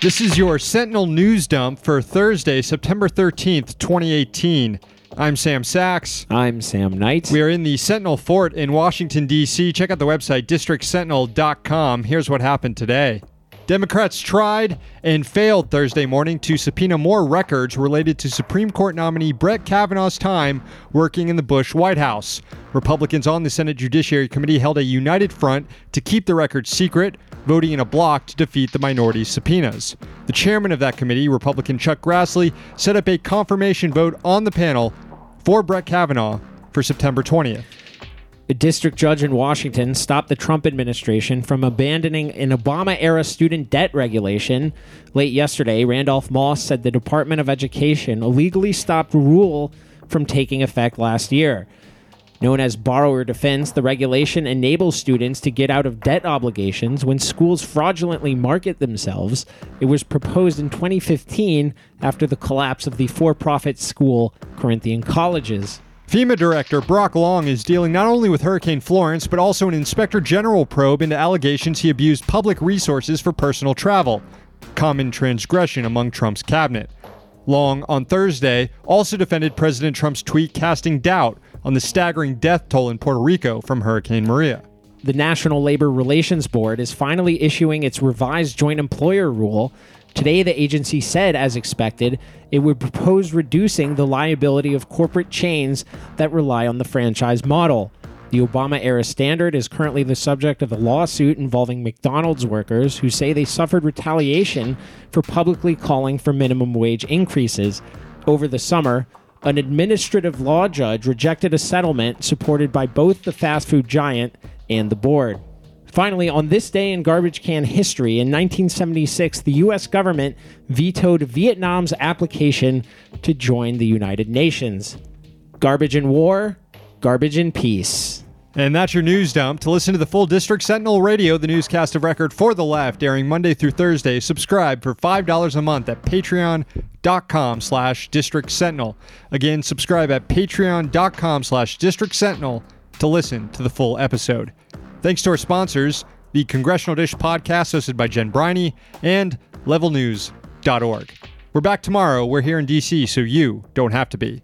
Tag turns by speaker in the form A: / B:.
A: This is your Sentinel news dump for Thursday, September 13th, 2018. I'm Sam Sacks.
B: I'm Sam Knight.
A: We are in the Sentinel Fort in Washington, D.C. Check out the website, districtsentinel.com. Here's what happened today. Democrats tried and failed Thursday morning to subpoena more records related to Supreme Court nominee Brett Kavanaugh's time working in the Bush White House. Republicans on the Senate Judiciary Committee held a united front to keep the records secret, voting in a bloc to defeat the minority subpoenas. The chairman of that committee, Republican Chuck Grassley, set up a confirmation vote on the panel for Brett Kavanaugh for September 20th.
B: A district judge in Washington stopped the Trump administration from abandoning an Obama era student debt regulation. Late yesterday, Randolph Moss said the Department of Education illegally stopped a rule from taking effect last year. Known as borrower defense, the regulation enables students to get out of debt obligations when schools fraudulently market themselves. It was proposed in 2015 after the collapse of the for profit school Corinthian Colleges.
A: FEMA Director Brock Long is dealing not only with Hurricane Florence, but also an Inspector General probe into allegations he abused public resources for personal travel, common transgression among Trump's cabinet. Long, on Thursday, also defended President Trump's tweet casting doubt on the staggering death toll in Puerto Rico from Hurricane Maria.
B: The National Labor Relations Board is finally issuing its revised joint employer rule Today, the agency said, as expected, it would propose reducing the liability of corporate chains that rely on the franchise model. The Obama era standard is currently the subject of a lawsuit involving McDonald's workers who say they suffered retaliation for publicly calling for minimum wage increases. Over the summer, an administrative law judge rejected a settlement supported by both the fast food giant and the board. Finally, on this day in garbage can history, in 1976, the U.S. government vetoed Vietnam's application to join the United Nations. Garbage in war, garbage in peace.
A: And that's your news dump. To listen to the full District Sentinel Radio, the newscast of record for the left, airing Monday through Thursday, subscribe for $5 a month at patreon.com slash district sentinel. Again, subscribe at patreon.com slash district sentinel to listen to the full episode. Thanks to our sponsors, the Congressional Dish podcast hosted by Jen Briney and levelnews.org. We're back tomorrow. We're here in DC, so you don't have to be.